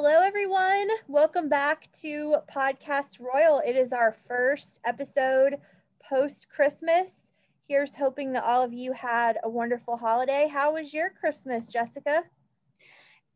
Hello, everyone. Welcome back to Podcast Royal. It is our first episode post Christmas. Here's hoping that all of you had a wonderful holiday. How was your Christmas, Jessica?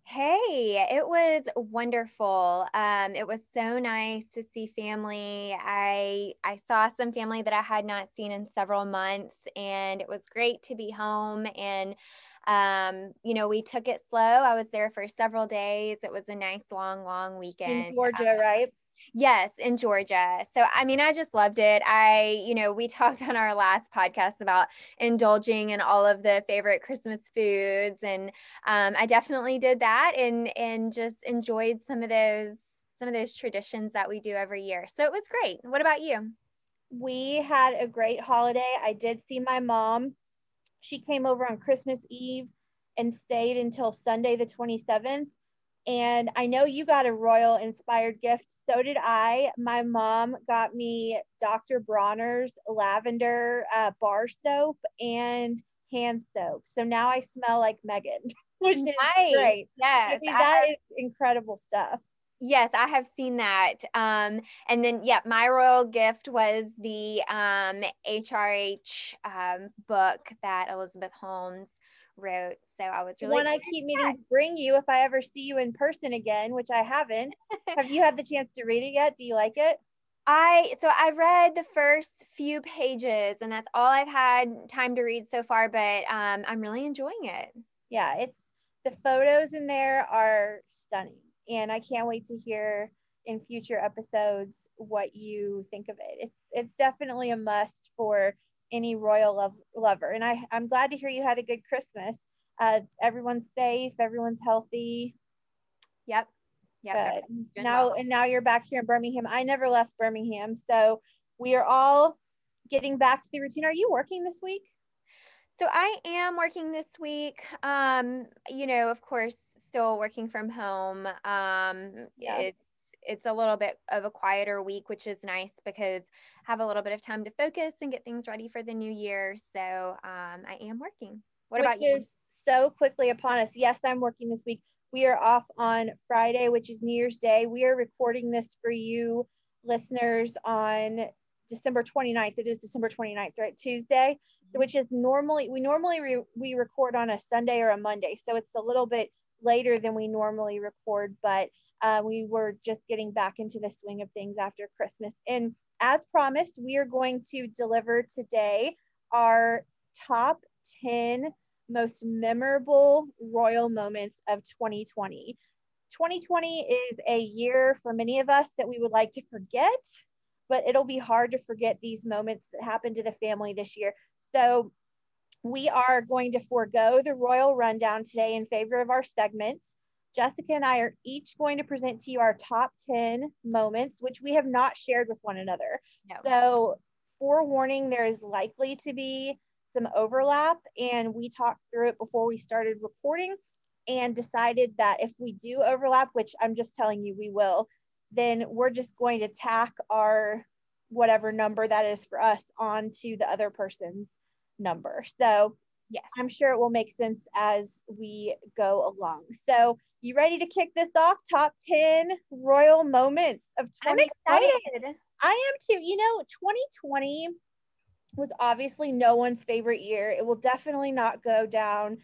Hey, it was wonderful. Um, it was so nice to see family. I I saw some family that I had not seen in several months, and it was great to be home. And um, you know, we took it slow. I was there for several days. It was a nice, long, long weekend. In Georgia, um, right? Yes, in Georgia. So, I mean, I just loved it. I, you know, we talked on our last podcast about indulging in all of the favorite Christmas foods, and um, I definitely did that, and and just enjoyed some of those some of those traditions that we do every year. So it was great. What about you? We had a great holiday. I did see my mom. She came over on Christmas Eve and stayed until Sunday the 27th and I know you got a royal inspired gift. So did I. My mom got me Dr. Bronner's lavender uh, bar soap and hand soap. So now I smell like Meghan, which nice. is great. Yes. I mean, that have, is incredible stuff. Yes, I have seen that. Um, and then, yeah, my royal gift was the um, HRH um, book that Elizabeth Holmes wrote. So I was really one I keep meaning to bring you if I ever see you in person again, which I haven't. Have you had the chance to read it yet? Do you like it? I so I read the first few pages and that's all I've had time to read so far, but um, I'm really enjoying it. Yeah, it's the photos in there are stunning, and I can't wait to hear in future episodes what you think of it. It's it's definitely a must for any royal love, lover. And I, I'm glad to hear you had a good Christmas. Uh, everyone's safe, everyone's healthy. Yep. Yep. Now well. and now you're back here in Birmingham. I never left Birmingham, so we are all getting back to the routine. Are you working this week? So I am working this week. Um, you know, of course, still working from home. Um, yeah. It's it's a little bit of a quieter week, which is nice because I have a little bit of time to focus and get things ready for the new year. So um, I am working. What which about you? Is so quickly upon us. Yes, I'm working this week. We are off on Friday, which is New Year's Day. We are recording this for you listeners on December 29th. It is December 29th, right? Tuesday, mm-hmm. which is normally, we normally re- we record on a Sunday or a Monday. So it's a little bit later than we normally record, but uh, we were just getting back into the swing of things after Christmas. And as promised, we are going to deliver today our top 10 most memorable royal moments of 2020. 2020 is a year for many of us that we would like to forget, but it'll be hard to forget these moments that happened to the family this year. So we are going to forego the royal rundown today in favor of our segment. Jessica and I are each going to present to you our top 10 moments, which we have not shared with one another. No. So, forewarning, there is likely to be some overlap, and we talked through it before we started recording and decided that if we do overlap, which I'm just telling you we will, then we're just going to tack our whatever number that is for us onto the other person's number. So, yes, I'm sure it will make sense as we go along. So, you ready to kick this off? Top 10 royal moments of 2020. I'm excited. I am too. You know, 2020 was obviously no one's favorite year. It will definitely not go down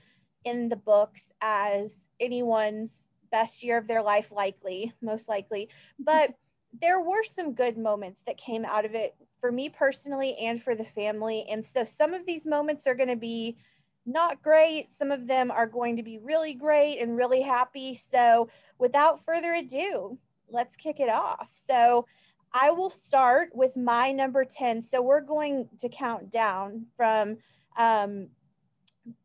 in the books as anyone's best year of their life, likely, most likely. But there were some good moments that came out of it for me personally and for the family. And so some of these moments are going to be not great. Some of them are going to be really great and really happy. So, without further ado, let's kick it off. So, I will start with my number 10. So, we're going to count down from um,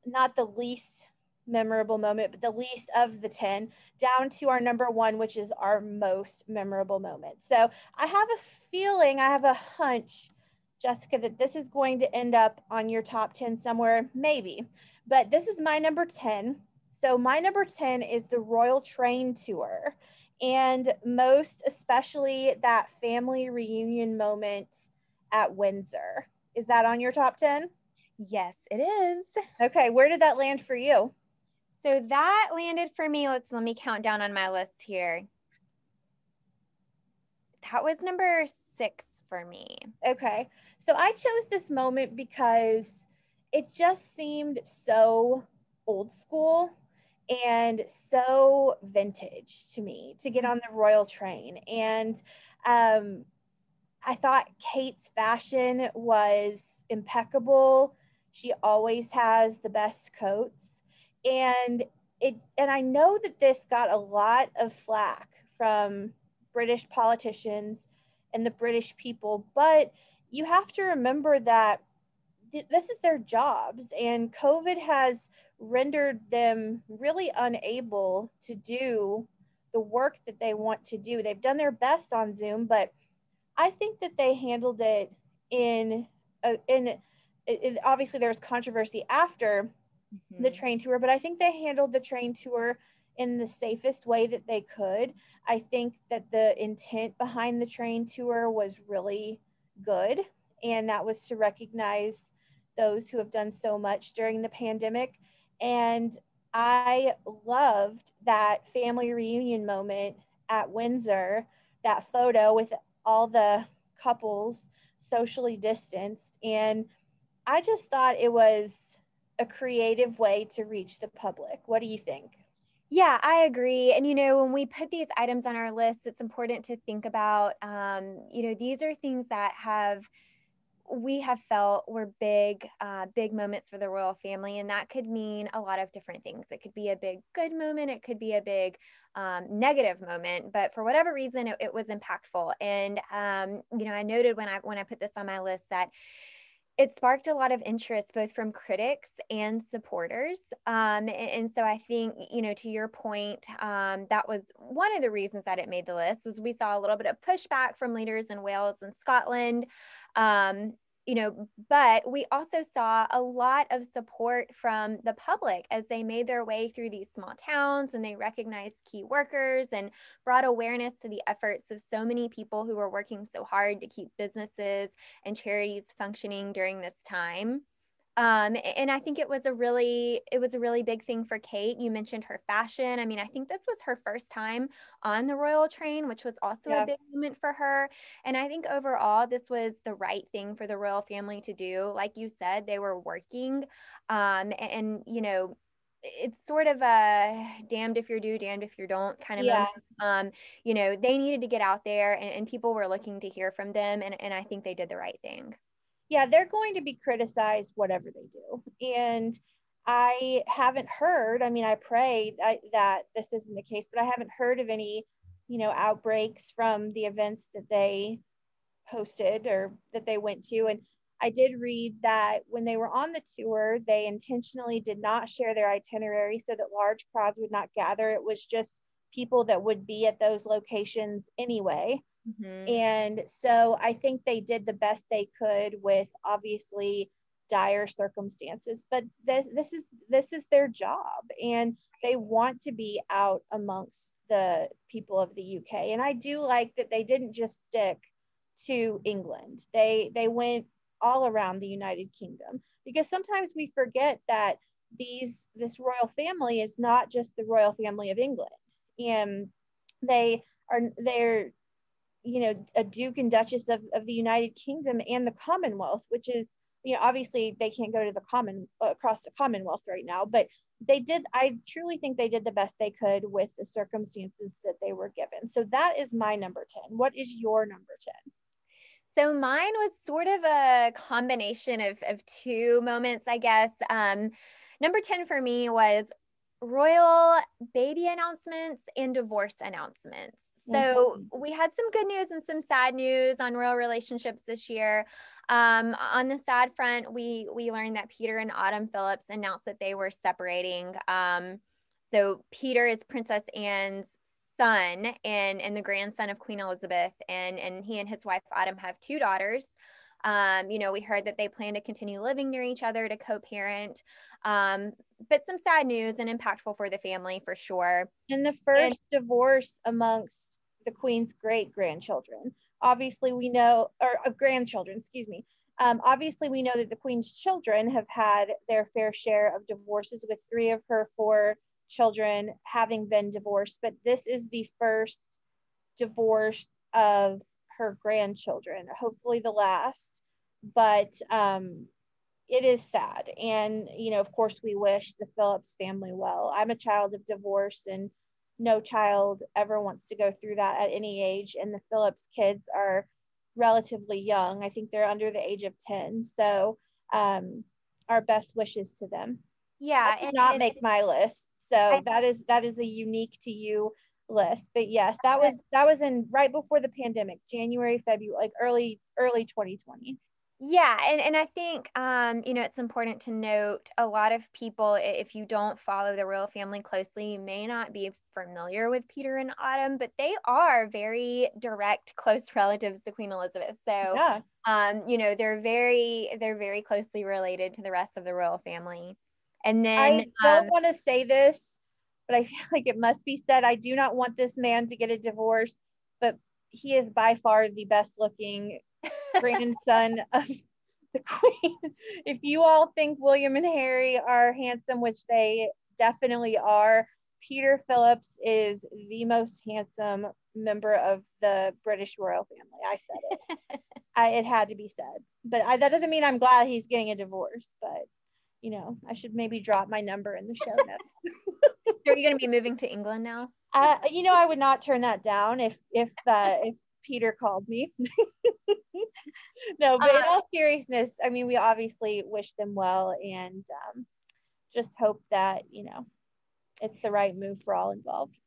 not the least memorable moment, but the least of the 10 down to our number one, which is our most memorable moment. So, I have a feeling, I have a hunch Jessica, that this is going to end up on your top 10 somewhere, maybe. But this is my number 10. So my number 10 is the Royal Train Tour. And most especially that family reunion moment at Windsor. Is that on your top 10? Yes, it is. Okay, where did that land for you? So that landed for me. Let's let me count down on my list here. That was number six for me. Okay. So I chose this moment because it just seemed so old school and so vintage to me to get on the royal train. And um, I thought Kate's fashion was impeccable. She always has the best coats. And it and I know that this got a lot of flack from British politicians and the British people, but you have to remember that th- this is their jobs and COVID has rendered them really unable to do the work that they want to do. They've done their best on Zoom, but I think that they handled it in a, in obviously there's controversy after mm-hmm. the train tour, but I think they handled the train tour in the safest way that they could. I think that the intent behind the train tour was really good, and that was to recognize those who have done so much during the pandemic. And I loved that family reunion moment at Windsor, that photo with all the couples socially distanced. And I just thought it was a creative way to reach the public. What do you think? Yeah, I agree. And, you know, when we put these items on our list, it's important to think about, um, you know, these are things that have we have felt were big, uh, big moments for the royal family. And that could mean a lot of different things. It could be a big good moment, it could be a big um, negative moment, but for whatever reason, it, it was impactful. And, um, you know, I noted when I, when I put this on my list that, it sparked a lot of interest both from critics and supporters um, and, and, so i think you know to your point um, that was one of the reasons that it made the list was we saw a little bit of pushback from leaders in wales and scotland um, you know, but we also saw a lot of support from the public as they made their way through these small towns and they recognized key workers and brought awareness to the efforts of so many people who were working so hard to keep businesses and charities functioning during this time um, and I think it was a really it was a really big thing for Kate. You mentioned her fashion. I mean, I think this was her first time on the royal train, which was also yeah. a big moment for her. And I think overall, this was the right thing for the royal family to do. Like you said, they were working, um, and, and you know, it's sort of a damned if you're do, damned if you don't kind of yeah. Um, you know, they needed to get out there and, and people were looking to hear from them. And, and I think they did the right thing yeah, they're going to be criticized whatever they do. And I haven't heard, I mean, I pray that, that this isn't the case, but I haven't heard of any, you know, outbreaks from the events that they hosted or that they went to. And I did read that when they were on the tour, they intentionally did not share their itinerary so that large crowds would not gather. It was just people that would be at those locations anyway. Mm-hmm. And so I think they did the best they could with obviously dire circumstances, but this, this is this is their job and they want to be out amongst the people of the UK. And I do like that they didn't just stick to England. They they went all around the United Kingdom because sometimes we forget that these this royal family is not just the royal family of England and they are they're you know a duke and duchess of, of the united kingdom and the commonwealth which is you know obviously they can't go to the common across the commonwealth right now but they did i truly think they did the best they could with the circumstances that they were given. So that is my number 10 what is your number 10 so mine was sort of a combination of, of two moments i guess. Um, number 10 for me was royal baby announcements and divorce announcements so mm-hmm. we had some good news and some sad news on royal relationships this year. Um, on the sad front, we we learned that Peter and Autumn Phillips announced that they were separating. Um, so Peter is Princess Anne's son and and the grandson of Queen Elizabeth, and and he and his wife Autumn have two daughters. Um, you know, we heard that they plan to continue living near each other to co-parent. Um, but some sad news and impactful for the family for sure. And the first and- divorce amongst the Queen's great grandchildren. Obviously, we know, or of grandchildren, excuse me. Um, obviously, we know that the Queen's children have had their fair share of divorces, with three of her four children having been divorced, but this is the first divorce of her grandchildren, hopefully the last. But um, it is sad. And, you know, of course, we wish the Phillips family well. I'm a child of divorce, and no child ever wants to go through that at any age. And the Phillips kids are relatively young. I think they're under the age of 10. So, um, our best wishes to them. Yeah, and not make my list. So I, that is that is a unique to you list. But yes, that was that was in right before the pandemic, January, February, like early early 2020. Yeah, and, and I think um, you know it's important to note a lot of people, if you don't follow the royal family closely, you may not be familiar with Peter and Autumn, but they are very direct, close relatives to Queen Elizabeth. So yeah. um, you know, they're very they're very closely related to the rest of the royal family. And then I don't um, want to say this, but I feel like it must be said. I do not want this man to get a divorce, but he is by far the best looking grandson of the queen. if you all think William and Harry are handsome, which they definitely are, Peter Phillips is the most handsome member of the British royal family. I said it. I, it had to be said. But I, that doesn't mean I'm glad he's getting a divorce, but you know, I should maybe drop my number in the show notes. Are you going to be moving to England now? Uh, you know, I would not turn that down if if uh, if Peter called me. no, but uh, in all seriousness, I mean, we obviously wish them well and um, just hope that, you know, it's the right move for all involved.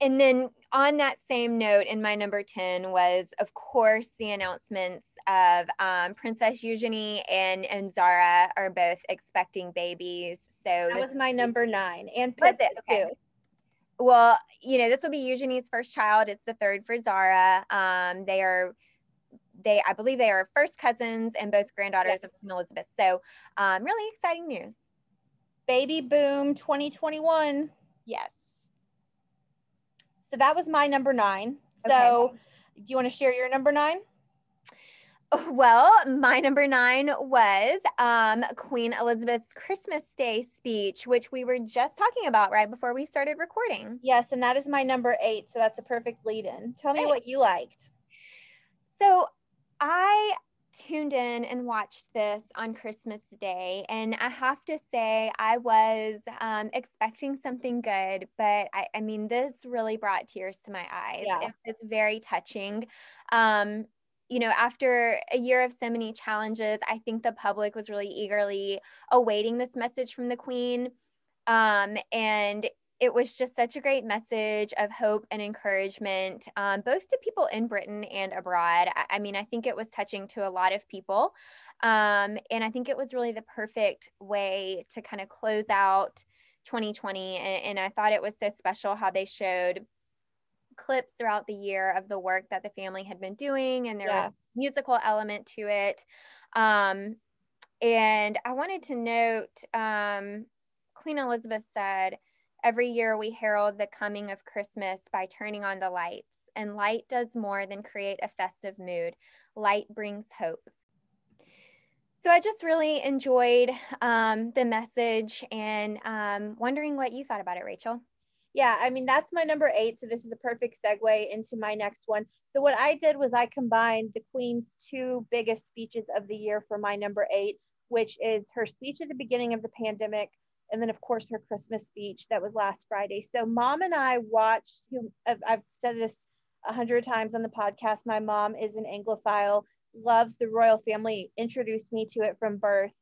And then on that same note, in my number 10 was, of course, the announcements of um, Princess Eugenie and, and Zara are both expecting babies. So that was my number nine. And Pip okay. too well, you know, this will be Eugenie's first child. It's the third for Zara. Um, they are, they, I believe they are first cousins and both granddaughters yes. of Queen Elizabeth. So, um, really exciting news. Baby boom 2021. Yes. So that was my number nine. So, okay. do you want to share your number nine? Well, my number nine was um, Queen Elizabeth's Christmas Day speech, which we were just talking about right before we started recording. Yes, and that is my number eight. So that's a perfect lead in. Tell me what you liked. So I tuned in and watched this on Christmas Day, and I have to say, I was um, expecting something good, but I, I, mean, this really brought tears to my eyes. Yeah. It was very touching. Um, you know, after a year of so many challenges, I think the public was really eagerly awaiting this message from the Queen. Um, and it was just such a great message of hope and encouragement, um, both to people in Britain and abroad. I, I, mean, I think it was touching to a lot of people. Um, and I think it was really the perfect way to kind of close out 2020. And, and I thought it was so special how they showed clips throughout the year of the work that the family had been doing and there yeah. was musical element to it. Um, and i wanted to note um, queen elizabeth said every year we herald the coming of christmas by turning on the lights and light does more than create a festive mood. Light brings hope. So I just really enjoyed um, the message and um, wondering what you thought about it, Rachel yeah, I mean, that's my number eight. So this is a perfect segue into my next one. So what I did was I combined the Queen's two biggest speeches of the year for my number eight, which is her speech at the beginning of the pandemic. And then, of course, her Christmas speech that was last Friday. So, mom and I watched, I've said this a hundred times on the podcast. My mom is an Anglophile, loves the royal family, introduced me to it from birth.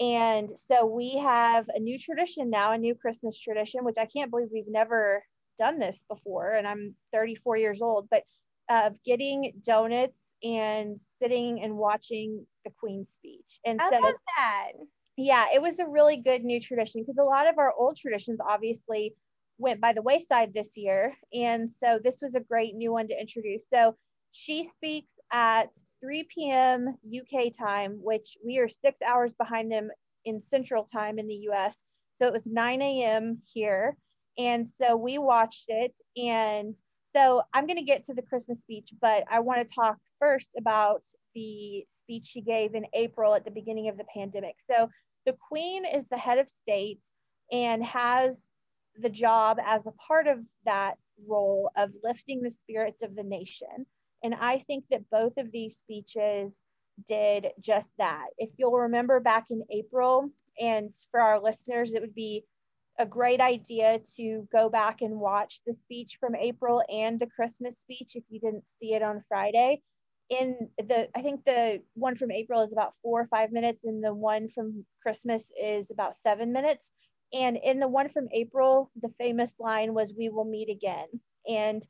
And so we have a new tradition now, a new Christmas tradition, which I can't believe we've never done this before. And I'm 34 years old, but of getting donuts and sitting and watching the Queen's speech. And I so, love that. Yeah, it was a really good new tradition because a lot of our old traditions obviously went by the wayside this year. And so this was a great new one to introduce. So she speaks at 3 p.m. UK time, which we are six hours behind them in Central Time in the US. So it was 9 a.m. here. And so we watched it. And so I'm going to get to the Christmas speech, but I want to talk first about the speech she gave in April at the beginning of the pandemic. So the Queen is the head of state and has the job as a part of that role of lifting the spirits of the nation. And I think that both of these speeches did just that. If you'll remember back in April, and for our listeners, it would be a great idea to go back and watch the speech from April and the Christmas speech if you didn't see it on Friday. In the, I think the one from April is about four or five minutes, and the one from Christmas is about seven minutes. And in the one from April, the famous line was, We will meet again. And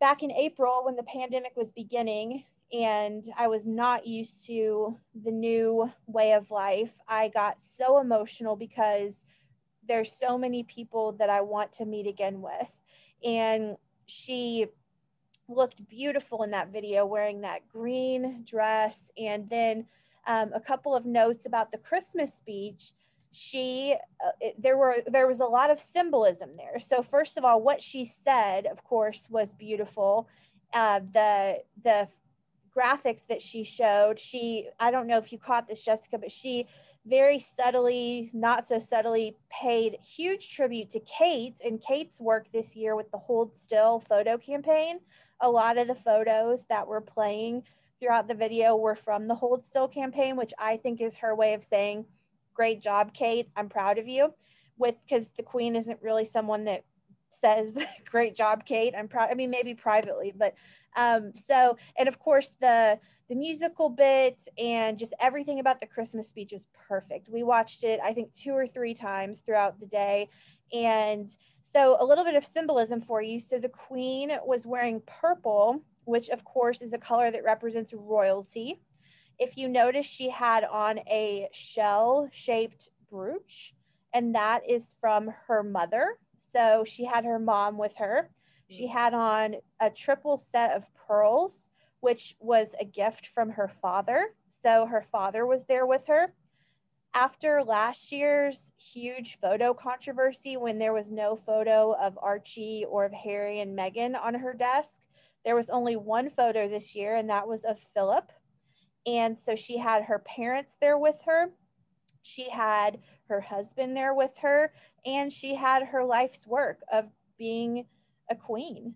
back in April, when the pandemic was beginning, and I was not used to the new way of life, I got so emotional because there's so many people that I want to meet again with. And she looked beautiful in that video wearing that green dress. And then um, a couple of notes about the Christmas speech she uh, it, there were there was a lot of symbolism there. So first of all what she said of course was beautiful. Uh, the the graphics that she showed she i don't know if you caught this jessica but she very subtly not so subtly paid huge tribute to kate and kate's work this year with the hold still photo campaign. A lot of the photos that were playing throughout the video were from the hold still campaign which i think is her way of saying great job, Kate. I'm proud of you. With because the queen isn't really someone that says great job, Kate. I'm proud. I mean, maybe privately, but um, so and of course the the musical bit and just everything about the Christmas speech was perfect. We watched it, I think, two or three times throughout the day. And so, a little bit of symbolism for you. So, the queen was wearing purple, which, of course, is a color that represents royalty. If you notice, she had on a shell shaped brooch, and that is from her mother. So she had her mom with her. She hmm. had on a triple set of pearls, which was a gift from her father. So her father was there with her. After last year's huge photo controversy, when there was no photo of Archie or of Harry and Meghan on her desk, there was only one photo this year, and that was of Philip. And so she had her parents there with her. She had her husband there with her. And she had her life's work of being a queen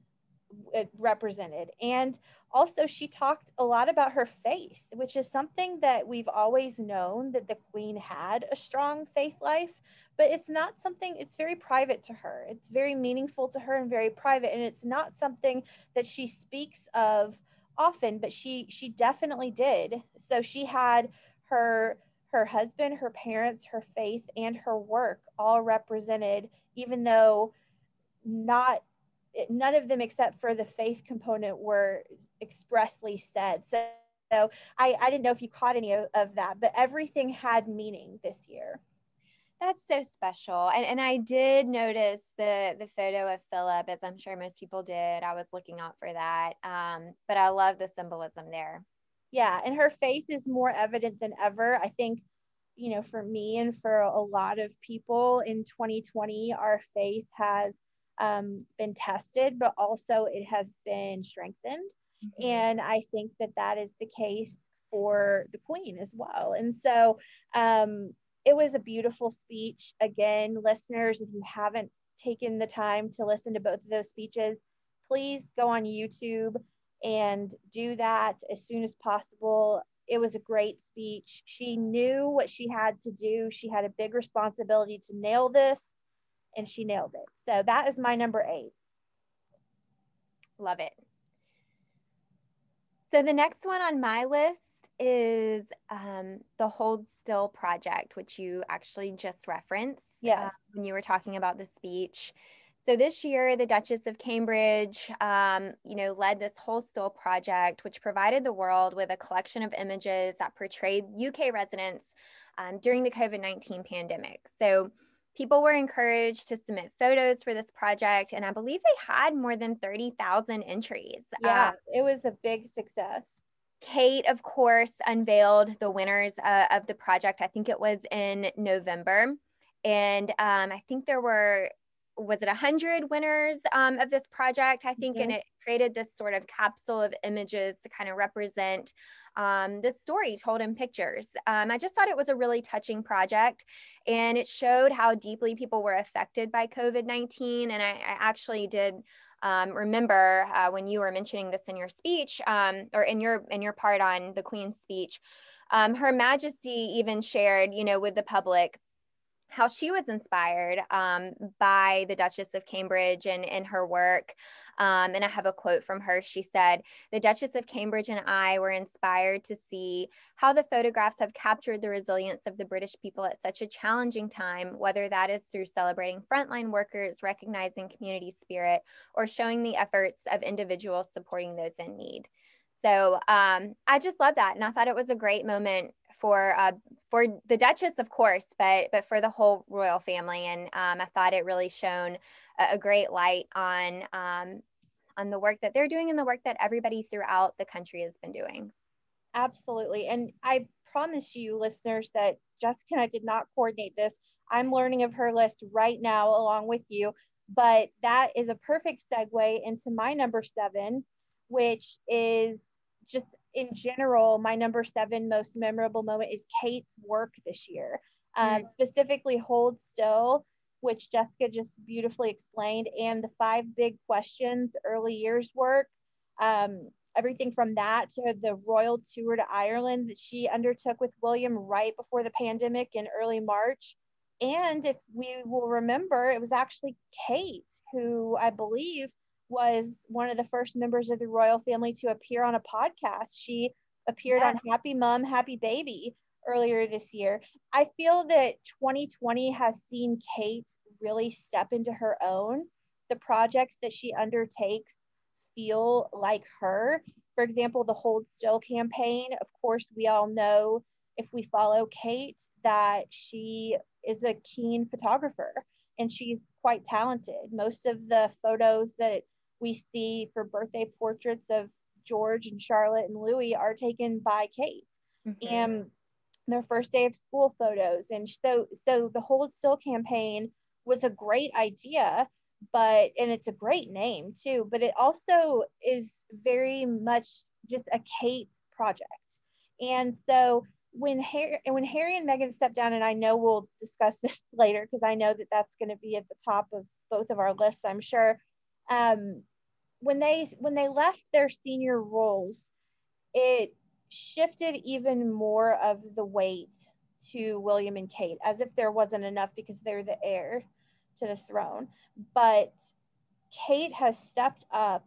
uh, represented. And also, she talked a lot about her faith, which is something that we've always known that the queen had a strong faith life, but it's not something, it's very private to her. It's very meaningful to her and very private. And it's not something that she speaks of often, but she she definitely did. So she had her her husband, her parents, her faith, and her work all represented, even though not none of them except for the faith component were expressly said. So, so I, I didn't know if you caught any of, of that, but everything had meaning this year. That's so special. And and I did notice the the photo of Philip, as I'm sure most people did. I was looking out for that. Um, but I love the symbolism there. Yeah, and her faith is more evident than ever. I think, you know, for me and for a lot of people in 2020, our faith has um, been tested, but also it has been strengthened. Mm-hmm. And I think that that is the case for the Queen as well. And so, um, it was a beautiful speech. Again, listeners, if you haven't taken the time to listen to both of those speeches, please go on YouTube and do that as soon as possible. It was a great speech. She knew what she had to do. She had a big responsibility to nail this, and she nailed it. So that is my number eight. Love it. So the next one on my list is um, the Hold Still project, which you actually just referenced yes. Uh, when you were talking about the speech. So this year, the Duchess of Cambridge, um, you know, led this Hold Still project, which provided the world with a collection of images that portrayed UK residents um, during the COVID nineteen pandemic. So people were encouraged to submit photos for this project, and I believe they had more than thirty thousand entries. Yeah, um, it was a big success. Kate, of course, unveiled the winners uh, of the project. I think it was in November. And um, I think there were was it 100 winners um, of this project i think mm-hmm. and it created this sort of capsule of images to kind of represent um, the story told in pictures. Um, i just thought it was a really touching project and it showed how deeply people were affected by covid-19 and i, I actually did um, remember uh, when you were mentioning this in your speech um, or in your in your part on the queen's speech um, her majesty even shared you know with the public how she was inspired um, by the Duchess of Cambridge and, and her work. Um, and I have a quote from her. She said, The Duchess of Cambridge and I were inspired to see how the photographs have captured the resilience of the British people at such a challenging time, whether that is through celebrating frontline workers, recognizing community spirit, or showing the efforts of individuals supporting those in need. So um, I just love that. And I thought it was a great moment for uh, for the Duchess, of course, but but for the whole royal family. And um, I thought it really shone a, a great light on um, on the work that they're doing and the work that everybody throughout the country has been doing. Absolutely, and I promise you, listeners, that Jessica and I did not coordinate this. I'm learning of her list right now along with you, but that is a perfect segue into my number seven, which is just in general, my number seven most memorable moment is Kate's work this year, um, mm. specifically Hold Still, which Jessica just beautifully explained, and the five big questions early years work. Um, everything from that to the royal tour to Ireland that she undertook with William right before the pandemic in early March. And if we will remember, it was actually Kate who I believe was one of the first members of the royal family to appear on a podcast. She appeared yeah. on Happy Mom, Happy Baby earlier this year. I feel that 2020 has seen Kate really step into her own. The projects that she undertakes feel like her. For example, the Hold Still campaign. Of course, we all know if we follow Kate that she is a keen photographer and she's quite talented. Most of the photos that we see for birthday portraits of George and Charlotte and Louis are taken by Kate. Mm-hmm. And their first day of school photos. And so so the Hold Still campaign was a great idea, but and it's a great name too, but it also is very much just a Kate project. And so when Harry and when Harry and Meghan stepped down, and I know we'll discuss this later because I know that that's going to be at the top of both of our lists, I'm sure. Um, when they when they left their senior roles, it shifted even more of the weight to William and Kate, as if there wasn't enough because they're the heir to the throne. But Kate has stepped up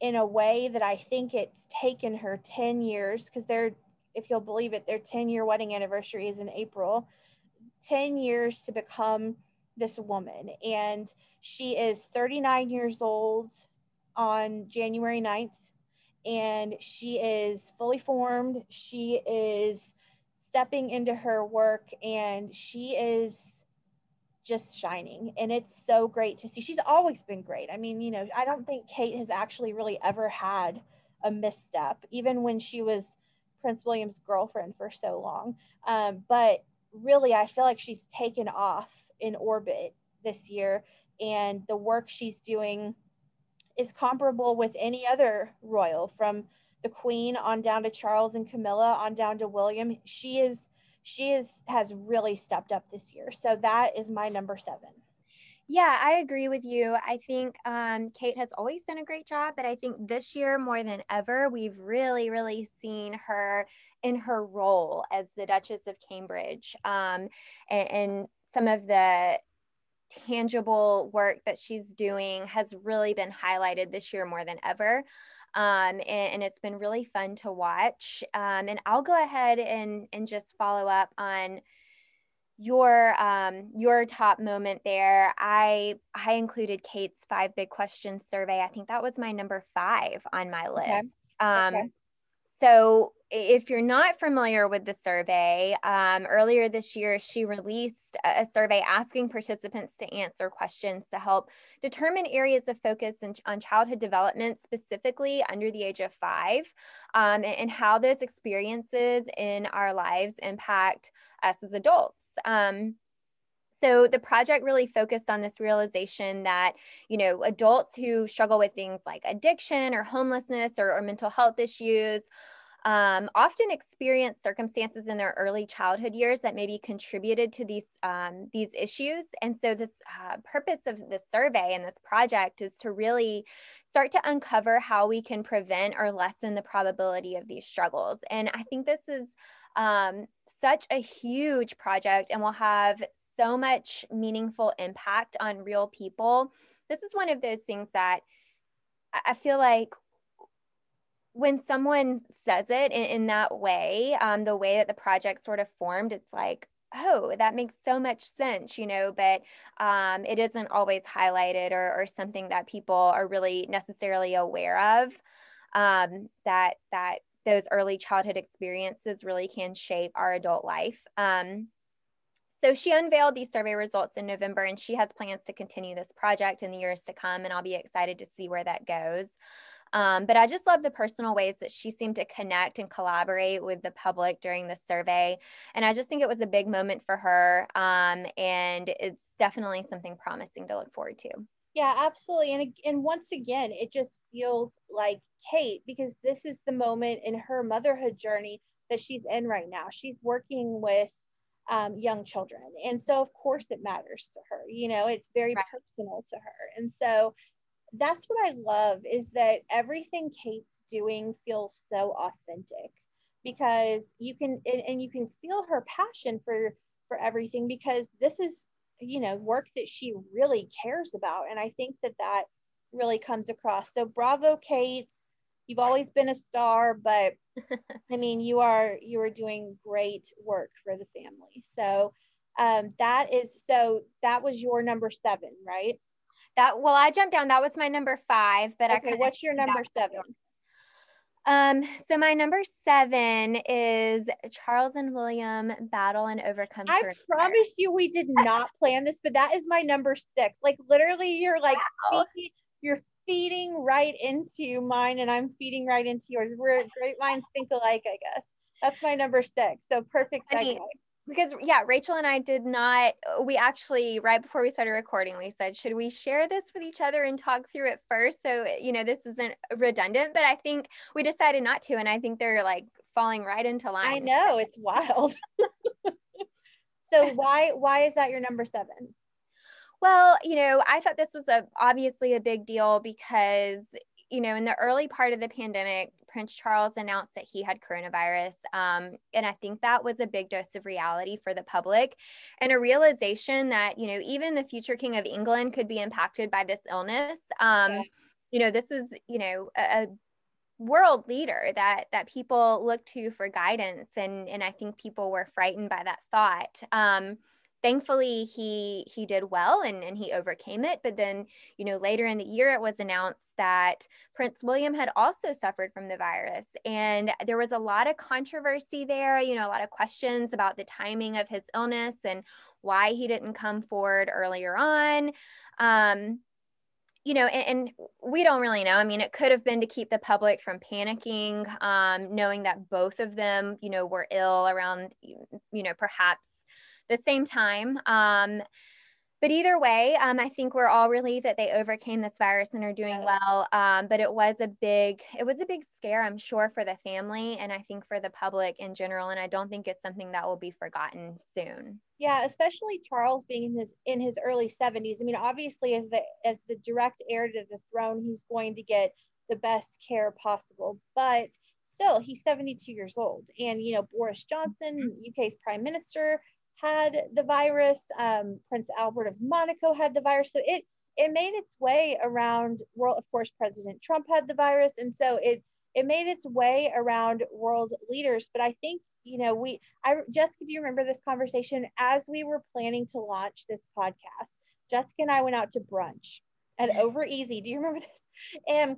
in a way that I think it's taken her 10 years because they're, if you'll believe it, their 10 year wedding anniversary is in April, 10 years to become this woman. And she is 39 years old on January 9th, and she is fully formed. She is stepping into her work, and she is just shining. And it's so great to see. She's always been great. I mean, you know, I don't think Kate has actually really ever had a misstep, even when she was Prince William's girlfriend for so long. Um, but really, I feel like she's taken off in orbit this year, and the work she's doing is comparable with any other royal from the queen on down to charles and camilla on down to william. She is she is has really stepped up this year. So that is my number seven. Yeah, I agree with you. I think um, Kate has always done a great job, but I think this year more than ever, we've really, really seen her in her role as the Duchess of Cambridge. Um, and, and, some of the tangible work that she's doing has really been highlighted this year more than ever. Um, and, and, it's been really fun to watch. Um, and I'll go ahead and, and just follow up on your um, your top moment there. I I included Kate's five big questions survey. I think that was my number five on my list. Okay. Um, okay. So if you're not familiar with the survey, um, earlier this year, she released a survey asking participants to answer questions to help determine areas of focus in, on childhood development, specifically under the age of five, um, and, and, how those experiences in our lives impact us as adults. Um, so the project really focused on this realization that you know adults who struggle with things like addiction or homelessness or, or mental health issues um, often experience circumstances in their early childhood years that maybe contributed to these um, these issues. And so, this uh, purpose of this survey and this project is to really start to uncover how we can prevent or lessen the probability of these struggles. And I think this is um, such a huge project, and will have so much meaningful impact on real people. This is one of those things that I feel like when someone says it in, in that way, um, the way that the project sort of formed, it's like, oh, that makes so much sense, you know, but um, it isn't always highlighted or, or something that people are really necessarily aware of. Um, that that those early childhood experiences really can shape our adult life. Um, so she unveiled these survey results in November, and she has plans to continue this project in the years to come, and I'll be excited to see where that goes. Um, but I just love the personal ways that she seemed to connect and collaborate with the public during the survey. And I just think it was a big moment for her. Um, and it's definitely something promising to look forward to. Yeah, absolutely. And, and once again, it just feels like Kate, because this is the moment in her motherhood journey that she's in right now. She's working with um, young children. And so, of course, it matters to her. You know, it's very right. personal to her. And so, that's what I love is that everything Kate's doing feels so authentic because you can and, and, you can feel her passion for for everything because this is you know work that she really cares about and I think that that really comes across. So bravo Kate. You've always been a star, but I mean you are you are doing great work for the family. So um, that is so that was your number 7, right? That well, I jumped down. That was my number five, but okay, I what's your number seven? Um, so my number seven is Charles and William battle and overcome. I promise you, we did not plan this, but that is my number six. Like literally, you're like wow. feeding, you're feeding right into mine, and I'm feeding right into yours. We're great minds think alike, I guess. That's my number six. So perfect segue. Because yeah rachel and i did not uh, we actually right before we started recording we said should we share this with each other and talk through it first? So uh, you know this isn't redundant but i think we decided not to and i think they're like falling right into line. i know it's wild. So why why is that your number seven? Well you know i thought this was a obviously a big deal because you know in the early part of the pandemic Prince Charles announced that he had coronavirus. Um, and I think that was a big dose of reality for the public and a realization that, you know, even the future King of England could be impacted by this illness. Um, yeah. You know, this is, you know, a, a world leader that that people look to for guidance and and I think people were frightened by that thought. Um, thankfully he he did well and, and he overcame it but then you know later in the year it was announced that prince william had also suffered from the virus and there was a lot of controversy there you know a lot of questions about the timing of his illness and why he didn't come forward earlier on um, you know, and, and, we don't really know. I mean, it could have been to keep the public from panicking, um, knowing that both of them, you know, were ill around, you know, perhaps the same time. Um, but either way, um, I think we're all relieved that they overcame this virus and are doing well. Um, but it was a big, it was a big scare, I'm sure, for the family and I think for the public in general. And I don't think it's something that will be forgotten soon. Yeah, especially Charles being in his in his early 70s. I mean, obviously, as the as the direct heir to the throne, he's going to get the best care possible. But still, he's 72 years old, and you know, Boris Johnson, UK's prime minister had the virus. Um, Prince Albert of Monaco had the virus. So it it made its way around world. Of course, President Trump had the virus, and so it it made its way around world leaders. But I think you know we I Jessica, do you remember this conversation as we were planning to launch this podcast? Jessica and I went out to brunch at Over Easy. Do you remember this? And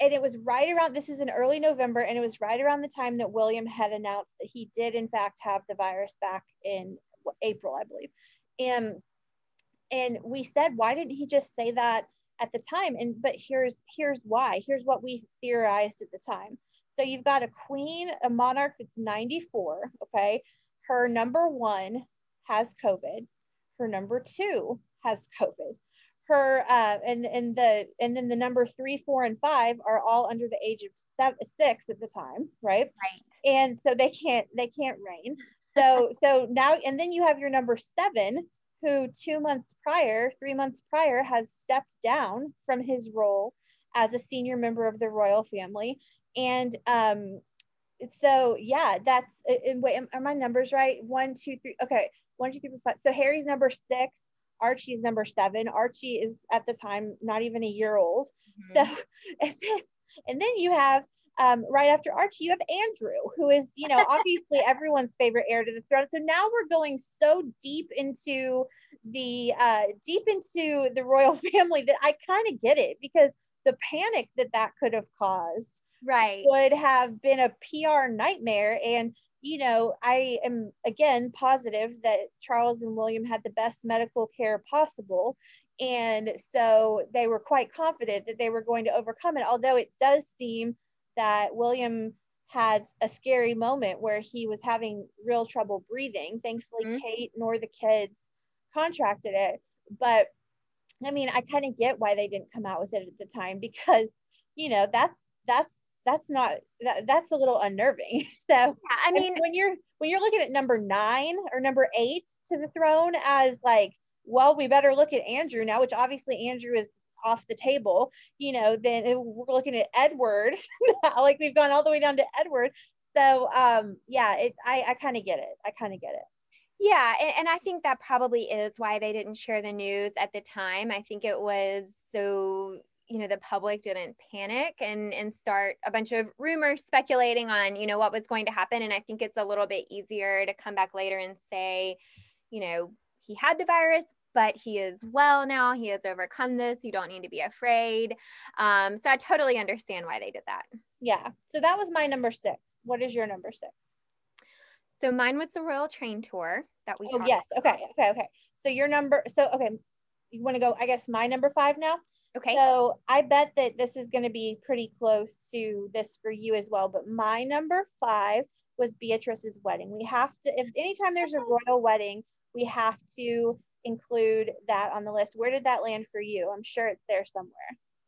and it was right around this is in early November, and it was right around the time that William had announced that he did in fact have the virus back in April, I believe. And and we said, why didn't he just say that at the time? And but here's here's why. Here's what we theorized at the time. So you've got a queen, a monarch that's 94. Okay, her number one has COVID. her number two has COVID. Her uh, and and the and then the number three, four, and five are all under the age of seven, six at the time, right? Right. And so they can't they can't reign. So so now and then you have your number seven, who two months prior, three months prior, has stepped down from his role as a senior member of the royal family. And um, so yeah, that's and wait, are my numbers right? One, two, three. Okay, one, two, three, four, five. So Harry's number six. archie's number seven. Archie is at the time not even a year old. Mm-hmm. So and then, and then you have um, right after Archie, you have Andrew, who is, you know, obviously everyone's favorite heir to the throne. So now we're going so deep into the uh, deep into the royal family that I kind of get it because the panic that that could have caused right. would have been a PR nightmare. And you know I am again positive that Charles and William had the best medical care possible. And so they were quite confident that they were going to overcome it although it does seem that William had a scary moment where he was having real trouble breathing thankfully mm-hmm. Kate nor the kids contracted it but I mean, I kind of get why they didn't come out with it at the time because, you know, that's that's that's not that, that's a little unnerving. So yeah, I mean, when you're when you're looking at number nine or number eight to the throne as like, well, we better look at Andrew now, which obviously Andrew is off the table. You know, then we're looking at Edward, like we've gone all the way down to Edward. So um, yeah, it I I kind of get it. I kind of get it. Yeah, and, and, I think that probably is why they didn't share the news at the time. I think it was so you know the public didn't panic and and start a bunch of rumors speculating on you know what was going to happen and i think it's a little bit easier to come back later and say you know he had the virus but he is well now he has overcome this you don't need to be afraid um, so i totally understand why they did that yeah so that was my number six what is your number six so mine was the Royal Train Tour that we. Oh yes. Okay. Okay. Okay. So your number. So okay, you want to go? I guess my number five now. Okay. So I bet that this is going to be pretty close to this for you as well. But my number five was Beatrice's wedding. We have to. If anytime there's a royal wedding, we have to include that on the list. Where did that land for you? I'm sure it's there somewhere.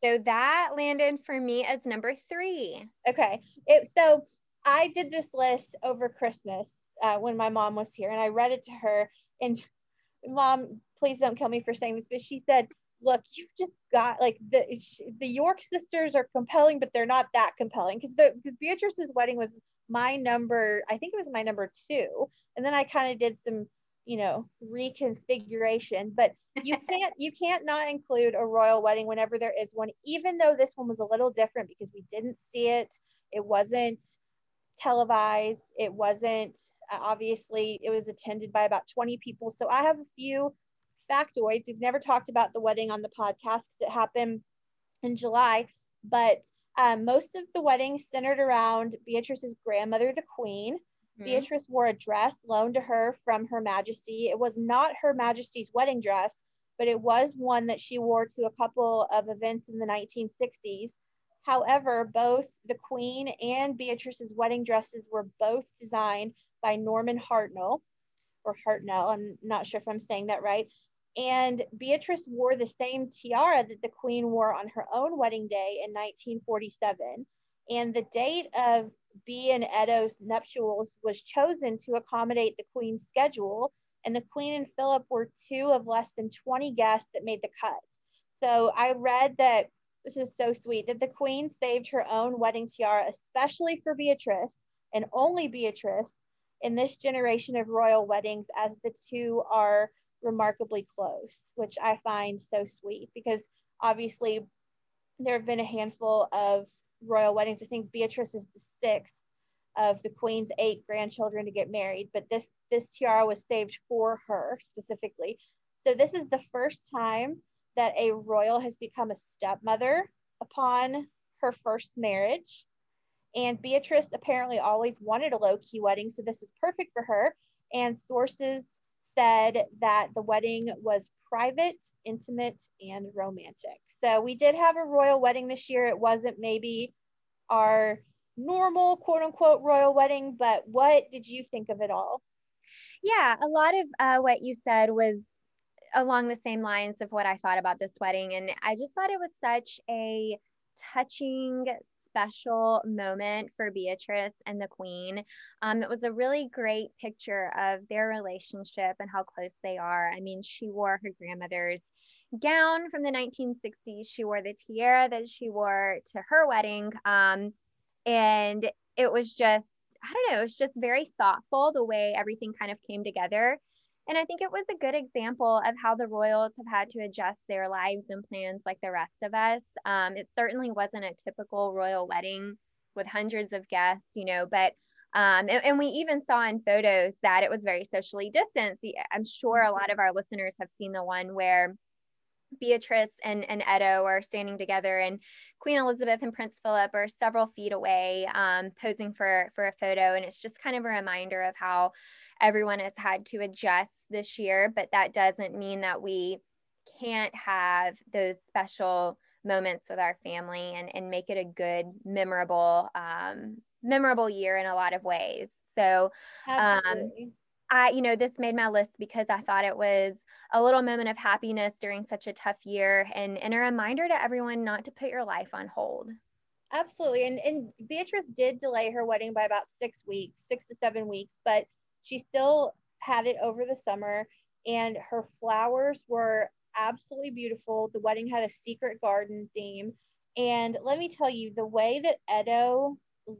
So that landed for me as number three. Okay. It, so I did this list over Christmas uh, when my mom was here and I read it to her and mom, please don't kill me for saying this, but she said, look, you've just got like the, the York sisters are compelling, but they're not that compelling because the, because Beatrice's wedding was my number, I think it was my number two. And then I kind of did some, you know, reconfiguration, but you can't, you can't not include a royal wedding whenever there is one, even though this one was a little different because we didn't see it. It wasn't, televised. It wasn't, uh, obviously, it was attended by about 20 people. So I have a few factoids. We've never talked about the wedding on the podcast because it happened in July, but um, most of the wedding centered around Beatrice's grandmother, the Queen. Mm-hmm. Beatrice wore a dress loaned to her from Her Majesty. It was not Her Majesty's wedding dress, but it was one that she wore to a couple of events in the 1960s. However, both the Queen and Beatrice's wedding dresses were both designed by Norman Hartnell, or Hartnell, I'm not sure if I'm saying that right. And Beatrice wore the same tiara that the Queen wore on her own wedding day in 1947. And the date of B and Edo's nuptials was chosen to accommodate the Queen's schedule. And the Queen and Philip were two of less than 20 guests that made the cut. So I read that this is so sweet that the queen saved her own wedding tiara, especially for Beatrice and only Beatrice in this generation of royal weddings, as the two are remarkably close, which I find so sweet because obviously there have been a handful of royal weddings. I think Beatrice is the sixth of the queen's eight grandchildren to get married, but this this tiara was saved for her specifically. So this is the first time that a royal has become a stepmother upon her first marriage. And Beatrice apparently always wanted a low key wedding, so this is perfect for her. And sources said that the wedding was private, intimate, and romantic. So we did have a royal wedding this year. It wasn't maybe our normal quote unquote royal wedding, but what did you think of it all? Yeah, a lot of uh, what you said was along the same lines of what I thought about this wedding. And I just thought it was such a touching, special moment for Beatrice and the Queen. Um, it was a really great picture of their relationship and how close they are. I mean, she wore her grandmother's gown from the 1960s. She wore the tiara that she wore to her wedding. Um, and it was just, I don't know, it was just very thoughtful the way everything kind of came together. And I think it was a good example of how the Royals have had to adjust their lives and plans like the rest of us. Um, it certainly wasn't a typical royal wedding with hundreds of guests, you know, but um, and, and, we even saw in photos that it was very socially distanced. I'm sure a lot of our listeners have seen the one where Beatrice and, and Edo are standing together, and Queen Elizabeth and Prince Philip are several feet away, um, posing for for a photo. And it's just kind of a reminder of how everyone has had to adjust this year, but that doesn't mean that we can't have those special moments with our family and, and make it a good, memorable, um, memorable year in a lot of ways. So, um, I, you know, this made my list because I thought it was a little moment of happiness during such a tough year and, and a reminder to everyone not to put your life on hold. Absolutely. And, and Beatrice did delay her wedding by about six weeks, six to seven weeks, but she still had it over the summer and her flowers were absolutely beautiful. The wedding had a secret garden theme. And let me tell you, the way that Edo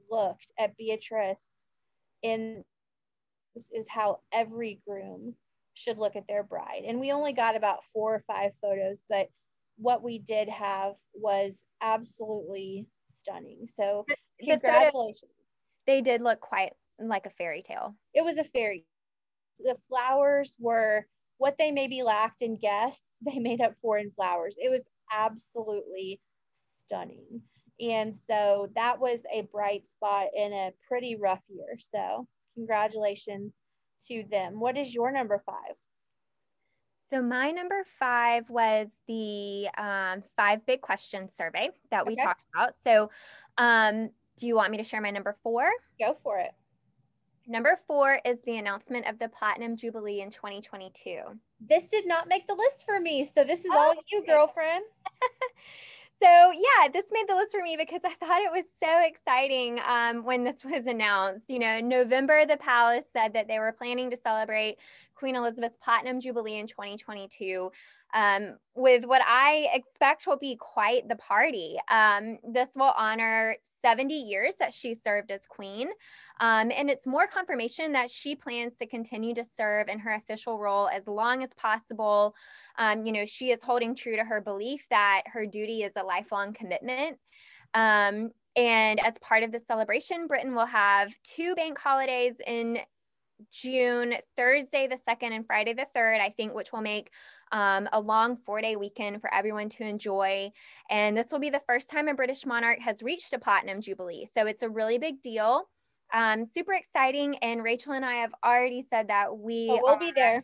looked at Beatrice in is how every groom should look at their bride. And we only got about four or five photos, but what we did have was absolutely stunning. So the congratulations. Photos, they did look quite like a fairy tale. It was a fairy. The flowers were what they maybe lacked in guests, they made up for in flowers. It was absolutely stunning. And so that was a bright spot in a pretty rough year. So, congratulations to them. What is your number five? So, my number five was the um, five big questions survey that we okay. talked about. So, um, do you want me to share my number four? Go for it. Number four is the announcement of the Platinum Jubilee in 2022. This did not make the list for me. So this is oh, all you, girlfriend. so yeah, this made the list for me because I thought it was so exciting um, when this was announced. You know, November, the palace said that they were planning to celebrate Queen Elizabeth's Platinum Jubilee in 2022 um, with what I expect will be quite the party. Um, this will honor 70 years that she served as queen. Um, and it's more confirmation that she plans to continue to serve in her official role as long as possible. Um, you know, she is holding true to her belief that her duty is a lifelong commitment. Um, and as part of the celebration, Britain will have two bank holidays in June, Thursday the 2nd and Friday the 3rd, I think, which will make um, a long four day weekend for everyone to enjoy. And this will be the first time a British monarch has reached a platinum jubilee. So it's a really big deal. Um, super exciting. And Rachel and I have already said that we oh, we'll be there.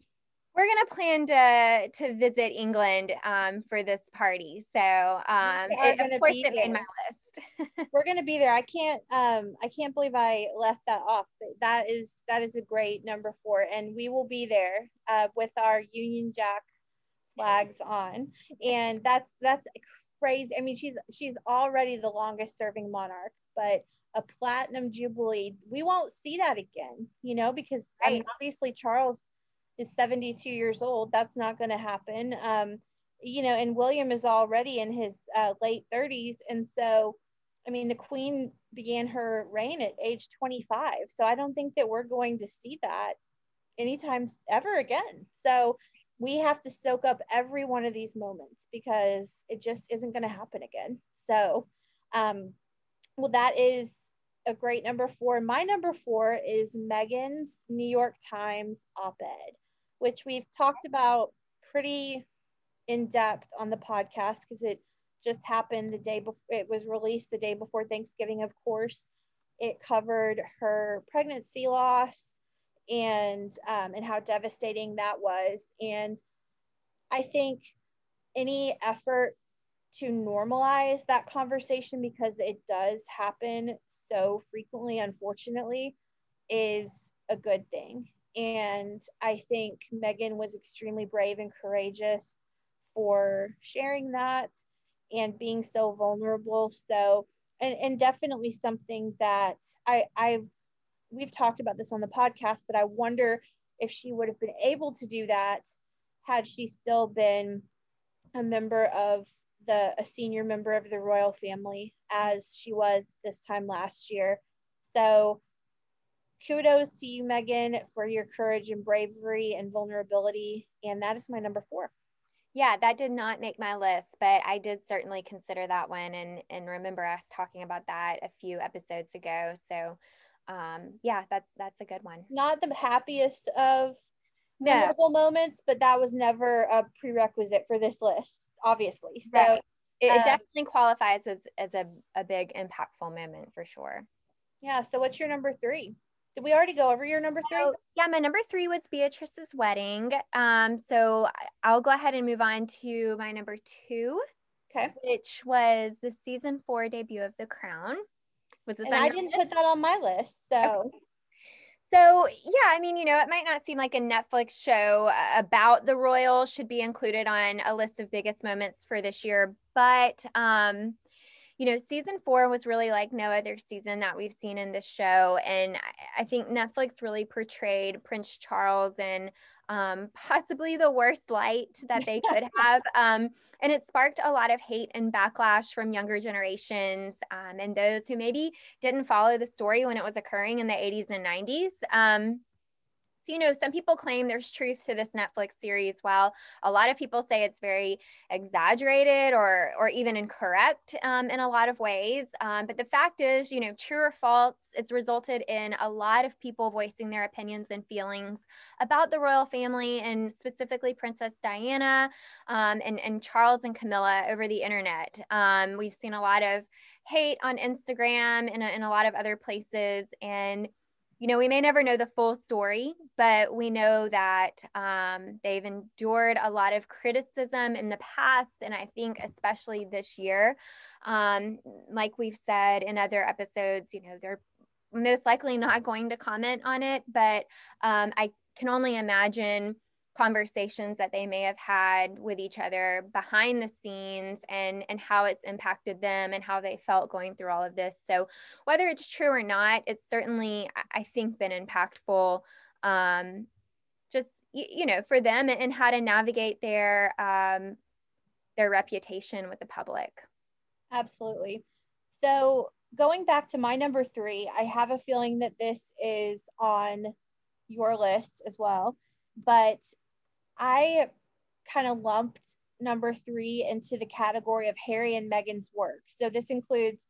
We're gonna plan to to visit England um, for this party. So um, it, of course, it made my list. we're gonna be there. I can't um, I can't believe I left that off. That is that is a great number four, and we will be there uh, with our Union Jack flags on, and that's that's crazy. I mean, she's she's already the longest serving monarch, but a platinum jubilee, we won't see that again, you know, because right. I mean, obviously Charles is 72 years old. That's not going to happen. Um, you know, and William is already in his uh, late 30s. And so, I mean, the Queen began her reign at age 25. So I don't think that we're going to see that anytime ever again. So we have to soak up every one of these moments because it just isn't going to happen again. So, um, well, that is a great number four. My number four is Meghan's New York Times op ed, which we've talked about pretty in depth on the podcast because it just happened the day before it was released the day before Thanksgiving, of course. It covered her pregnancy loss, and um, and how devastating that was. And I think any effort to normalize that conversation because it does happen so frequently, unfortunately, is a good thing. and I think Meghan was extremely brave and courageous for sharing that and being so vulnerable. So, and, and definitely something that I, I've, we've talked about this on the podcast, but I wonder if she would have been able to do that had she still been a member of the a senior member of the royal family as she was this time last year. So kudos to you, Meghan, for your courage and bravery and vulnerability. And that is my number four. Yeah, that did not make my list, but I did certainly consider that one and and remember us talking about that a few episodes ago. So um yeah, that that's a good one. Not the happiest of memorable moments, but that was never a prerequisite for this list, obviously. So right. it, um, it, definitely qualifies as as a, a big impactful moment for sure. Yeah. So what's your number three? Did we already go over your number three? Oh, yeah, my number three was Beatrice's wedding. Um, so I'll go ahead and move on to my number two. Okay. Which was the season four debut of The Crown. Was this? And I didn't put that on my list. So. Okay. So, yeah, I mean, you know, it might not seem like a Netflix show uh, about the royal should be included on a list of biggest moments for this year, but um, you know, season four was really like no other season that we've seen in this show. And I, think Netflix really portrayed Prince Charles in um, possibly the worst light that they could have. Um, and it sparked a lot of hate and backlash from younger generations um, and those who maybe didn't follow the story when it was occurring in the 80s and 90s. You know, some people claim there's truth to this Netflix series, while a lot of people say it's very exaggerated or or even incorrect um, in a lot of ways. Um, but the fact is, you know, true or false, it's resulted in a lot of people voicing their opinions and feelings about the royal family and specifically Princess Diana um, and, and Charles and Camilla over the internet. Um, we've seen a lot of hate on Instagram and, and a lot of other places. And you know, we may never know the full story, but we know that um, they've endured a lot of criticism in the past. And I think, especially this year, um, like we've said in other episodes, you know, they're most likely not going to comment on it, but um, I can only imagine conversations that they may have had with each other behind the scenes and and how it's impacted them and how they felt going through all of this. So whether it's true or not it's certainly i think been impactful um just you, you know for them and how to navigate their um their reputation with the public. Absolutely. So going back to my number three i have a feeling that this is on your list as well but I kind of lumped number three into the category of Harry and Meghan's work. So this includes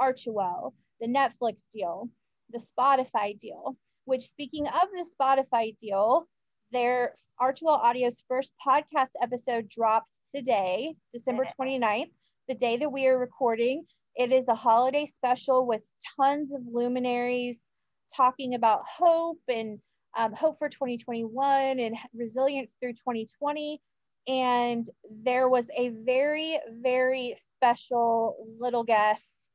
Archewell, the Netflix deal, the Spotify deal, which speaking of the Spotify deal, their Archewell Audio's first podcast episode dropped today, December 29th, the day that we are recording. It is a holiday special with tons of luminaries talking about hope and um, Hope for 2021 and Resilience through 2020. And there was a very, very special little guest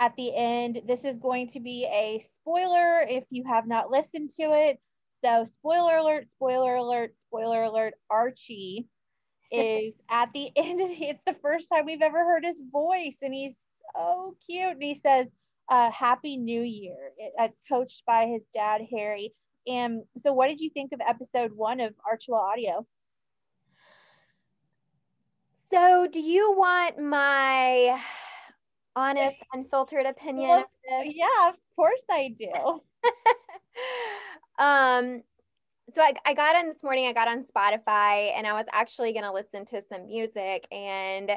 at the end. This is going to be a spoiler if you have not listened to it. So, spoiler alert, spoiler alert, spoiler alert, Archie is at the end of it's the first time we've ever heard his voice, and he's so cute. And he says, uh, Happy New Year, it, coached by his dad, Harry. And so, what did you think of episode one of Archewell Audio? So, do you want my honest, unfiltered opinion well, Yeah, of course I do. um, so I, I got on this morning, I got on Spotify and I was actually going to listen to some music and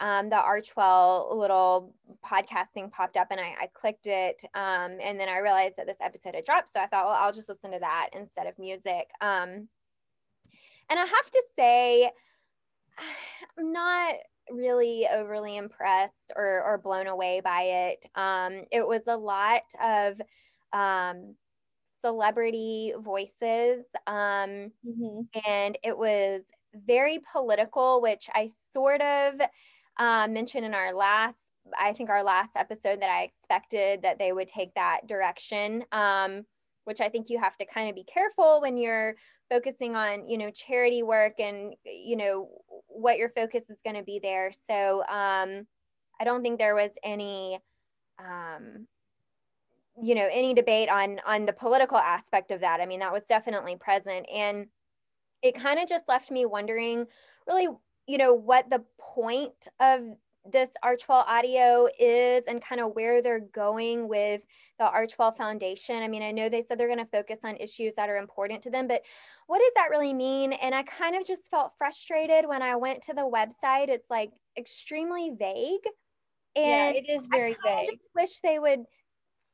um, the Archewell little podcasting popped up and I, I clicked it. Um, and then I realized that this episode had dropped. So I thought, well, I'll just listen to that instead of music. Um, and I have to say, I'm not really overly impressed or, or blown away by it. Um, it was a lot of um, celebrity voices. Um, mm-hmm. And it was very political, which I sort of uh, mentioned in our last I think our last episode that I expected that they would take that direction. Um, which I think you have to kind of be careful when you're focusing on, you know, charity work and, you know, what your focus is going to be there. So um, I don't think there was any, um, you know, any debate on on the political aspect of that. I mean, that was definitely present, and it kind of just left me wondering, really, you know, what the point of this Archewell audio is and kind of where they're going with the Archewell Foundation. I mean, I know they said they're going to focus on issues that are important to them, but what does that really mean? And I kind of just felt frustrated when I went to the website. It's like extremely vague. And yeah, it is very vague. I vague. wish they would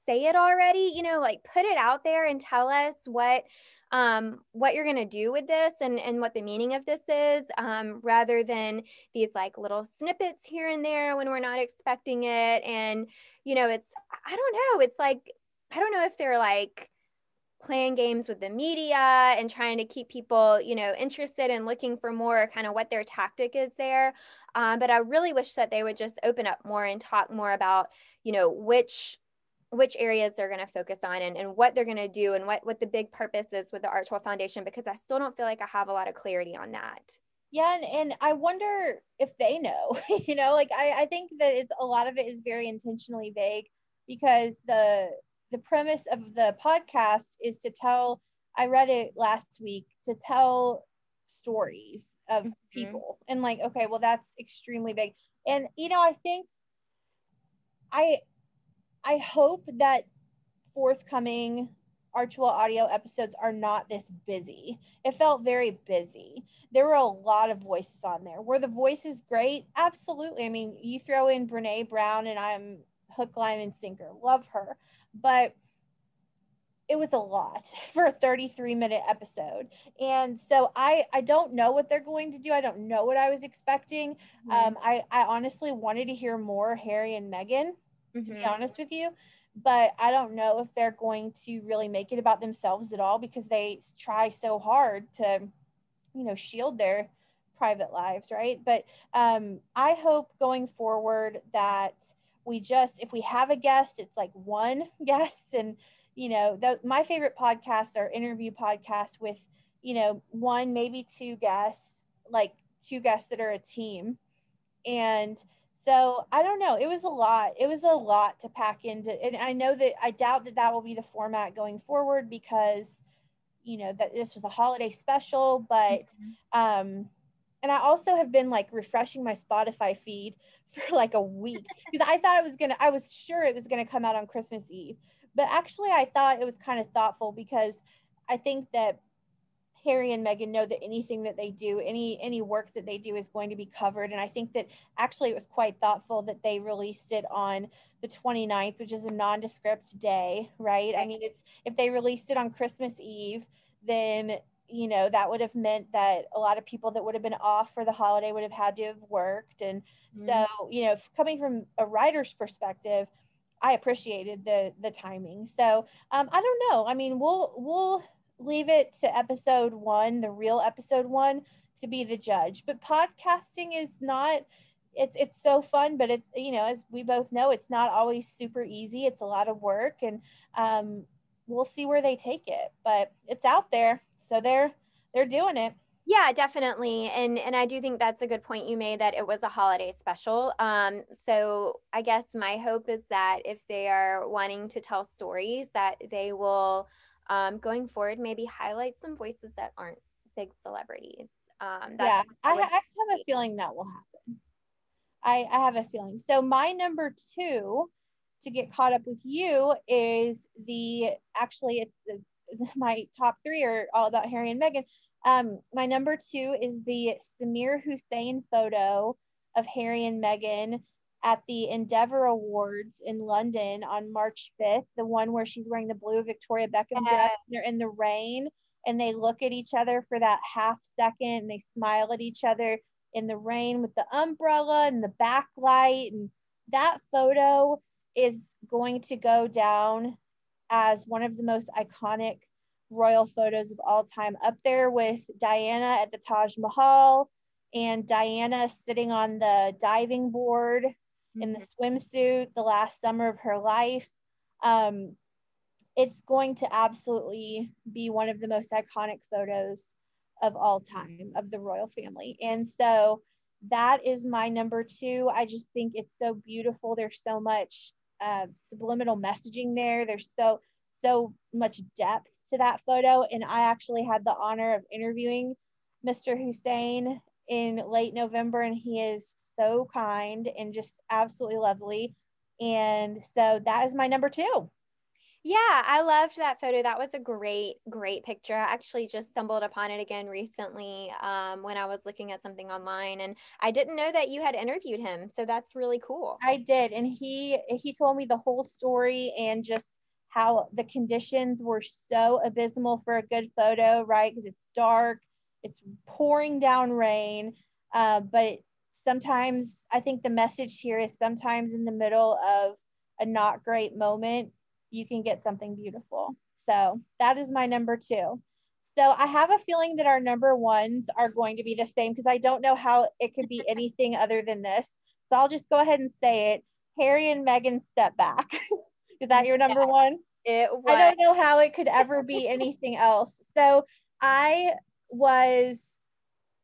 say it already, you know, like put it out there and tell us what um, what you're going to do with this and, and what the meaning of this is, um, rather than these like little snippets here and there when we're not expecting it. And, you know, it's, I don't know, it's like, I don't know if they're like playing games with the media and trying to keep people, you know, interested and looking for more kind of what their tactic is there. Um, but I really wish that they would just open up more and talk more about, you know, which which areas they're going to focus on and, and what they're going to do and what, what the big purpose is with the Archewell Foundation, because I still don't feel like I have a lot of clarity on that. Yeah, and, and I wonder if they know, you know, like I, I think that it's a lot of it is very intentionally vague because the the premise of the podcast is to tell I read it last week to tell stories of mm-hmm. people and like okay well that's extremely big and you know I think I I hope that forthcoming Archewell audio episodes are not this busy. It felt very busy. There were a lot of voices on there. Were the voices great? Absolutely. I mean, you throw in Brene Brown and I'm hook, line, and sinker. Love her. But it was a lot for a 33 minute episode and so i i don't know what they're going to do i don't know what i was expecting mm-hmm. um i i honestly wanted to hear more harry and meghan mm-hmm. to be mm-hmm. honest with you. But I don't know if they're going to really make it about themselves at all because they try so hard to, you know, shield their private lives, right? But um, I hope going forward that we just, if we have a guest, it's like one guest. And, you know, the, my favorite podcasts are interview podcasts with, you know, one, maybe two guests, like two guests that are a team. And so I don't know. It was a lot. It was a lot to pack into. And I know that I doubt that that will be the format going forward because, you know, that this was a holiday special. But, mm-hmm. um, and I also have been like refreshing my Spotify feed for like a week because I thought it was going to, I was sure it was going to come out on Christmas Eve. But actually, I thought it was kind of thoughtful because I think that Harry and Meghan know that anything that they do, any any work that they do is going to be covered. And I think that actually it was quite thoughtful that they released it on the 29th, which is a nondescript day, right? I mean, it's if they released it on Christmas Eve, then you know that would have meant that a lot of people that would have been off for the holiday would have had to have worked and mm-hmm. so you know coming from a writer's perspective i appreciated the the timing so um, i don't know i mean we'll we'll leave it to episode one, the real episode one, to be the judge. But podcasting is not it's it's so fun, but it's you know, as we both know, it's not always super easy. It's a lot of work and um we'll see where they take it. But it's out there. So they're they're doing it. Yeah, definitely. And and I do think that's a good point you made that it was a holiday special. Um, so I guess my hope is that if they are wanting to tell stories that they will um, going forward, maybe highlight some voices that aren't big celebrities. Um, yeah, I, I, have a feeling that will happen. I, I have a feeling. So my number two to get caught up with you is the actually it's the, my top three are all about Harry and Meghan. Um, my number two is the Samir Hussein photo of Harry and Meghan at the Endeavour Awards in London on March 5th, the one where she's wearing the blue Victoria Beckham yeah. dress. They're in the rain and they look at each other for that half second and they smile at each other in the rain with the umbrella and the backlight. And that photo is going to go down as one of the most iconic royal photos of all time, up there with Diana at the Taj Mahal and Diana sitting on the diving board in the swimsuit the last summer of her life. Um, it's going to absolutely be one of the most iconic photos of all time of the royal family. And so that is my number two. I just think it's so beautiful. There's so much uh, subliminal messaging there. There's so so much depth to that photo. And I actually had the honor of interviewing Mr. Hussein in late November, and he is so kind and just absolutely lovely. And so that is my number two. Yeah, I loved that photo. That was a great, great picture. I actually just stumbled upon it again recently um, when I was looking at something online, and I didn't know that you had interviewed him. So that's really cool. I did, and he he told me the whole story and just how the conditions were so abysmal for a good photo, right? Because it's dark, it's pouring down rain, uh, but sometimes I think the message here is sometimes in the middle of a not great moment you can get something beautiful. So that is my number two. So I have a feeling that our number ones are going to be the same because I don't know how it could be anything other than this. So I'll just go ahead and say it. Harry and Meghan step back. is that your number yeah, one? It was. I don't know how it could ever be anything else. So I was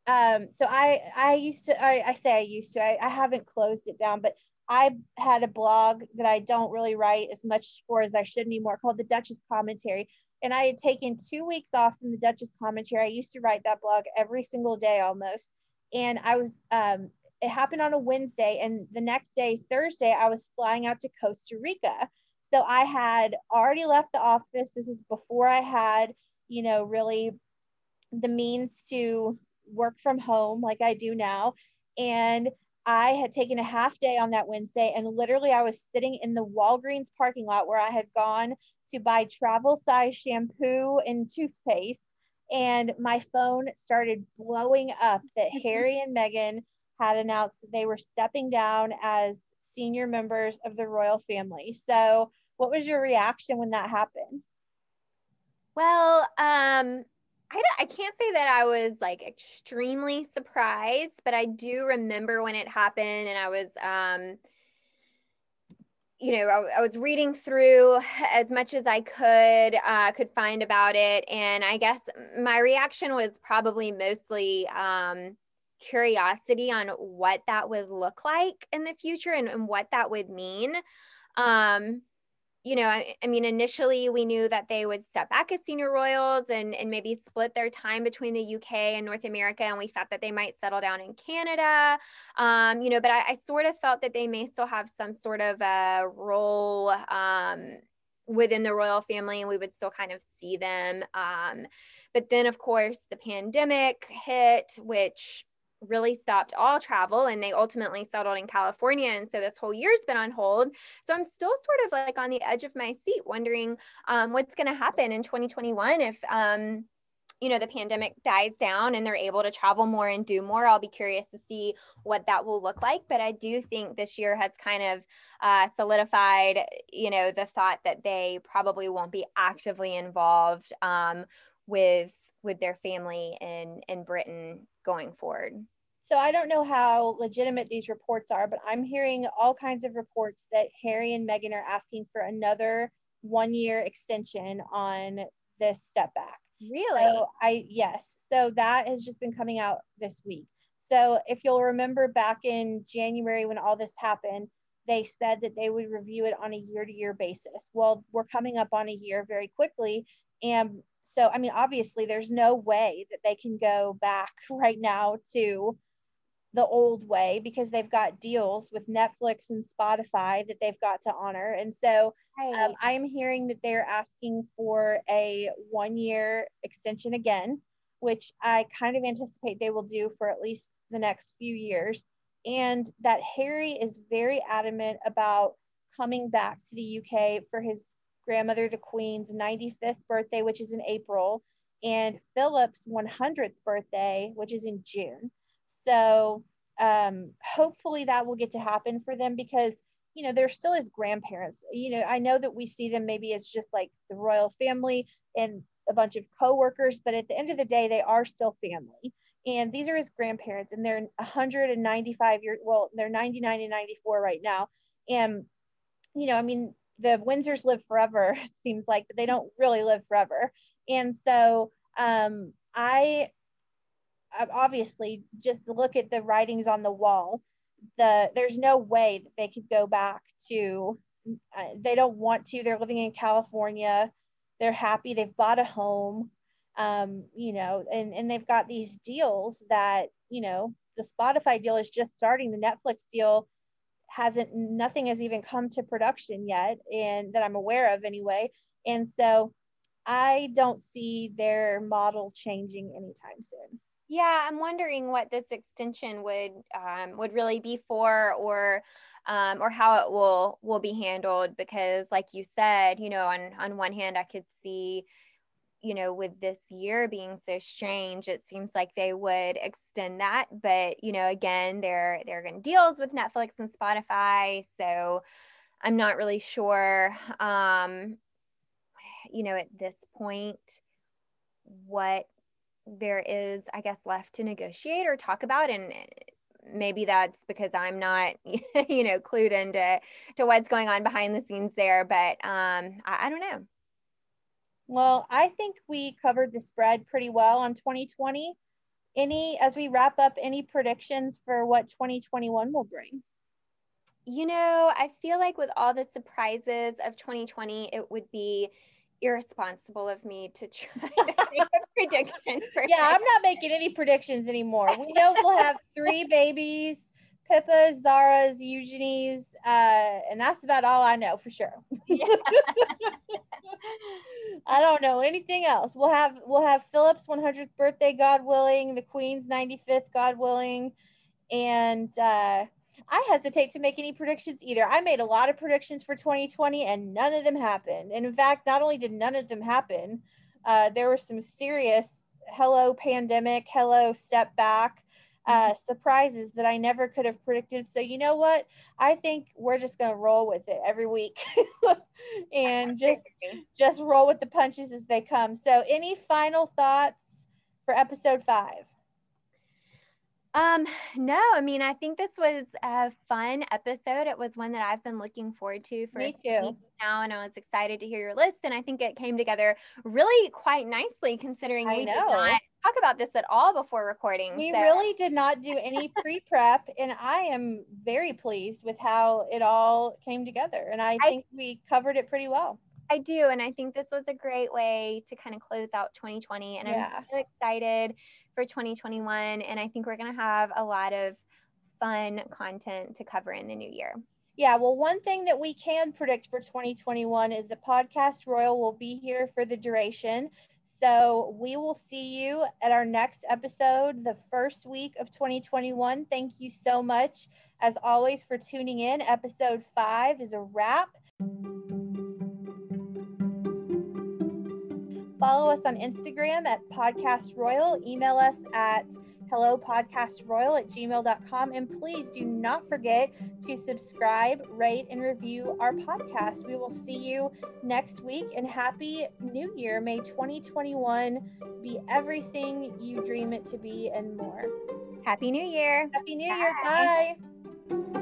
um so I I used to I, I say I used to I, I haven't closed it down, but I had a blog that I don't really write as much for as I should anymore called the Duchess Commentary. And I had taken two weeks off from the Duchess Commentary. I used to write that blog every single day almost. And I was, um, it happened on a Wednesday. And the next day, Thursday, I was flying out to Costa Rica. So I had already left the office. This is before I had, you know, really the means to work from home like I do now. And I had taken a half day on that Wednesday, and literally, I was sitting in the Walgreens parking lot where I had gone to buy travel size shampoo and toothpaste. And my phone started blowing up that Harry and Meghan had announced that they were stepping down as senior members of the royal family. So, what was your reaction when that happened? Well, um, I, I can't say that I was like extremely surprised, but I do remember when it happened and I was, um, you know, I, I, was reading through as much as I could, uh, could find about it. And I guess my reaction was probably mostly um, curiosity on what that would look like in the future and, and what that would mean. Um, you know, I, I, mean, initially we knew that they would step back as senior royals and, and maybe split their time between the UK and North America. And we thought that they might settle down in Canada, um, you know, but I, I, sort of felt that they may still have some sort of a role um, within the royal family and we would still kind of see them. Um, but then, of course, the pandemic hit, which really stopped all travel and they ultimately settled in California. And so this whole year's been on hold. So I'm still sort of like on the edge of my seat, wondering um, what's going to happen in 2021 if, um, you know, the pandemic dies down and they're able to travel more and do more. I'll be curious to see what that will look like. But I do think this year has kind of uh, solidified, you know, the thought that they probably won't be actively involved um, with with their family in in Britain going forward. So I don't know how legitimate these reports are, but I'm hearing all kinds of reports that Harry and Meghan are asking for another one year extension on this step back. Really? So I yes. So that has just been coming out this week. So if you'll remember back in January when all this happened, they said that they would review it on a year to year basis. Well, we're coming up on a year very quickly. And so, I mean, obviously, there's no way that they can go back right now to the old way because they've got deals with Netflix and Spotify that they've got to honor. And so um, I am hearing that they're asking for a one year extension again, which I kind of anticipate they will do for at least the next few years. And that Harry is very adamant about coming back to the UK for his grandmother, the Queen's 95th birthday, which is in April, and Philip's 100th birthday, which is in June. So um, hopefully that will get to happen for them because you know they're still as grandparents. You know, I know that we see them maybe as just like the royal family and a bunch of co-workers, but at the end of the day, they are still family. And these are his grandparents, and they're 195 years. Well, they're 99 and 94 right now. And you know, I mean, the Windsors live forever, seems like, but they don't really live forever. And so um, I obviously just look at the writings on the wall. The there's no way that they could go back to. Uh, they don't want to. They're living in California. They're happy. They've bought a home. Um, you know, and and they've got these deals that you know the Spotify deal is just starting. The Netflix deal hasn't nothing has even come to production yet and that i'm aware of anyway and so i don't see their model changing anytime soon yeah i'm wondering what this extension would um, would really be for or um, or how it will will be handled because like you said you know on on one hand i could see you know, with this year being so strange, it seems like they would extend that. But, you know, again, they're they're in deals with Netflix and Spotify. So I'm not really sure um, you know, at this point what there is, I guess, left to negotiate or talk about. And maybe that's because I'm not, you know, clued into to what's going on behind the scenes there. But um, I, I don't know. Well, I think we covered the spread pretty well on 2020. Any, as we wrap up, any predictions for what 2021 will bring? You know, I feel like with all the surprises of 2020, it would be irresponsible of me to try to make a prediction for Yeah, I'm not making any predictions anymore. We know we'll have three babies Pippa's, Zara's, Eugenie's, uh, and that's about all I know for sure. Yeah. I don't know anything else. We'll have we'll have Philip's 100th birthday, God willing, the Queen's 95th, God willing, and uh, I hesitate to make any predictions either. I made a lot of predictions for 2020, and none of them happened. And in fact, not only did none of them happen, uh, there were some serious hello pandemic, hello step back uh, mm-hmm. surprises that I never could have predicted. So you know what? I think we're just gonna roll with it every week, and just just roll with the punches as they come. So any final thoughts for episode five? Um, no, I mean, I think this was a fun episode. It was one that I've been looking forward to for Me too. now, and I was excited to hear your list. And I think it came together really quite nicely considering I we know. did not talk about this at all before recording. We so. really did not do any pre-prep, and I am very pleased with how it all came together. And I, I think we covered it pretty well. I do, and I think this was a great way to kind of close out 2020. And yeah. I'm so excited for 2021. And I think we're going to have a lot of fun content to cover in the new year. Yeah, well, one thing that we can predict for 2021 is the podcast Royal will be here for the duration. So we will see you at our next episode, the first week of 2021. Thank you so much, as always, for tuning in. Episode five is a wrap. Follow us on Instagram at Podcast Royal. Email us at hellopodcastroyal at gmail.com. And please do not forget to subscribe, rate, and review our podcast. We will see you next week and happy new year. May 2021 be everything you dream it to be and more. Happy New Year. Happy New Bye. Year. Bye.